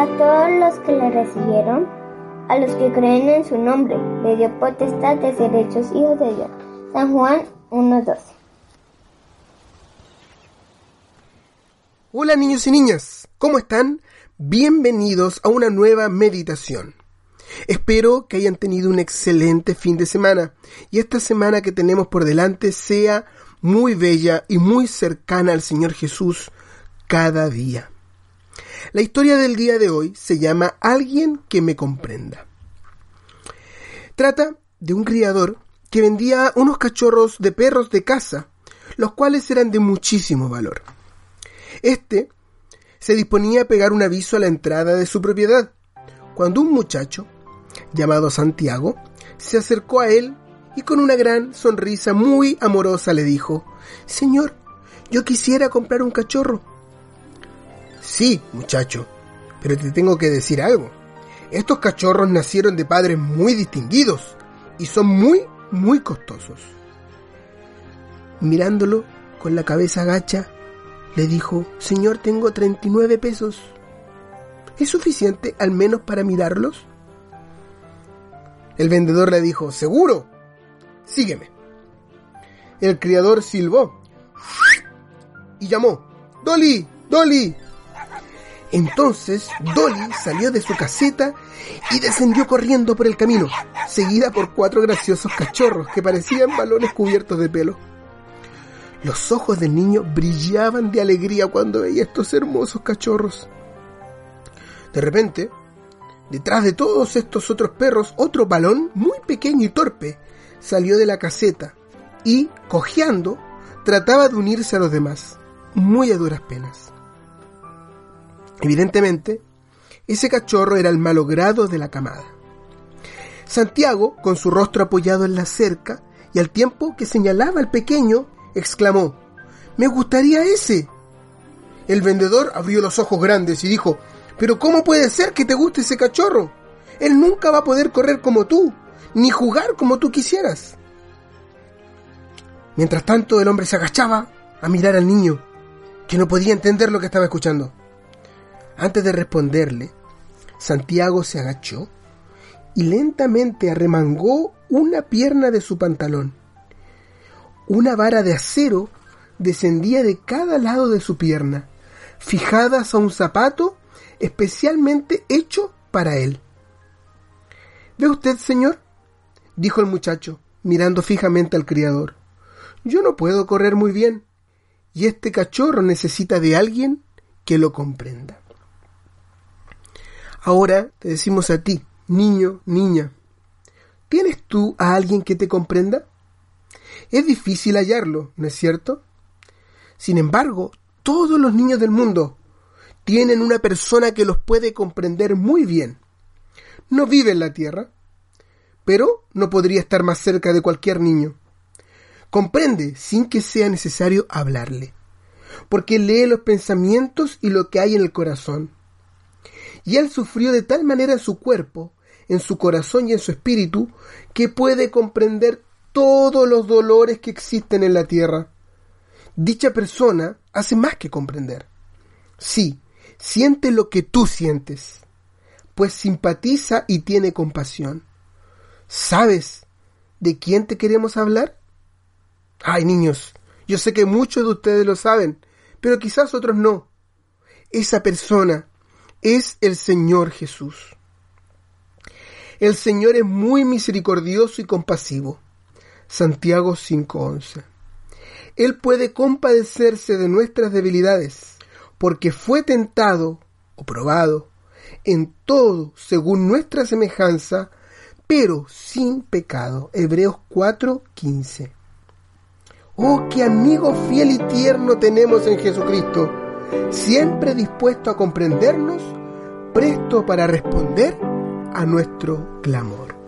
a todos los que le recibieron, a los que creen en su nombre. Le dio potestad de ser hijos de Dios. San Juan 1.12. Hola niños y niñas, ¿cómo están? Bienvenidos a una nueva meditación. Espero que hayan tenido un excelente fin de semana y esta semana que tenemos por delante sea muy bella y muy cercana al Señor Jesús cada día. La historia del día de hoy se llama Alguien que me comprenda. Trata de un criador que vendía unos cachorros de perros de casa, los cuales eran de muchísimo valor. Este se disponía a pegar un aviso a la entrada de su propiedad, cuando un muchacho, llamado Santiago, se acercó a él y con una gran sonrisa muy amorosa le dijo, Señor, yo quisiera comprar un cachorro. Sí, muchacho, pero te tengo que decir algo. Estos cachorros nacieron de padres muy distinguidos y son muy, muy costosos. Mirándolo con la cabeza gacha, le dijo, Señor, tengo 39 pesos. ¿Es suficiente al menos para mirarlos? El vendedor le dijo, seguro, sígueme. El criador silbó y llamó, Dolly, Dolly. Entonces Dolly salió de su caseta y descendió corriendo por el camino, seguida por cuatro graciosos cachorros que parecían balones cubiertos de pelo. Los ojos del niño brillaban de alegría cuando veía estos hermosos cachorros. De repente, detrás de todos estos otros perros, otro balón muy pequeño y torpe salió de la caseta y, cojeando, trataba de unirse a los demás, muy a duras penas. Evidentemente, ese cachorro era el malogrado de la camada. Santiago, con su rostro apoyado en la cerca, y al tiempo que señalaba al pequeño, exclamó, Me gustaría ese. El vendedor abrió los ojos grandes y dijo, Pero ¿cómo puede ser que te guste ese cachorro? Él nunca va a poder correr como tú, ni jugar como tú quisieras. Mientras tanto, el hombre se agachaba a mirar al niño, que no podía entender lo que estaba escuchando. Antes de responderle, Santiago se agachó y lentamente arremangó una pierna de su pantalón. Una vara de acero descendía de cada lado de su pierna, fijadas a un zapato especialmente hecho para él. ¿Ve usted, señor? dijo el muchacho, mirando fijamente al criador. Yo no puedo correr muy bien, y este cachorro necesita de alguien que lo comprenda. Ahora te decimos a ti, niño, niña, ¿tienes tú a alguien que te comprenda? Es difícil hallarlo, ¿no es cierto? Sin embargo, todos los niños del mundo tienen una persona que los puede comprender muy bien. No vive en la tierra, pero no podría estar más cerca de cualquier niño. Comprende sin que sea necesario hablarle, porque lee los pensamientos y lo que hay en el corazón y él sufrió de tal manera en su cuerpo, en su corazón y en su espíritu, que puede comprender todos los dolores que existen en la tierra. Dicha persona hace más que comprender. Sí, siente lo que tú sientes, pues simpatiza y tiene compasión. ¿Sabes de quién te queremos hablar? Ay, niños, yo sé que muchos de ustedes lo saben, pero quizás otros no. Esa persona es el Señor Jesús. El Señor es muy misericordioso y compasivo. Santiago 5:11. Él puede compadecerse de nuestras debilidades, porque fue tentado o probado en todo según nuestra semejanza, pero sin pecado. Hebreos 4:15. Oh, qué amigo fiel y tierno tenemos en Jesucristo siempre dispuesto a comprendernos, presto para responder a nuestro clamor.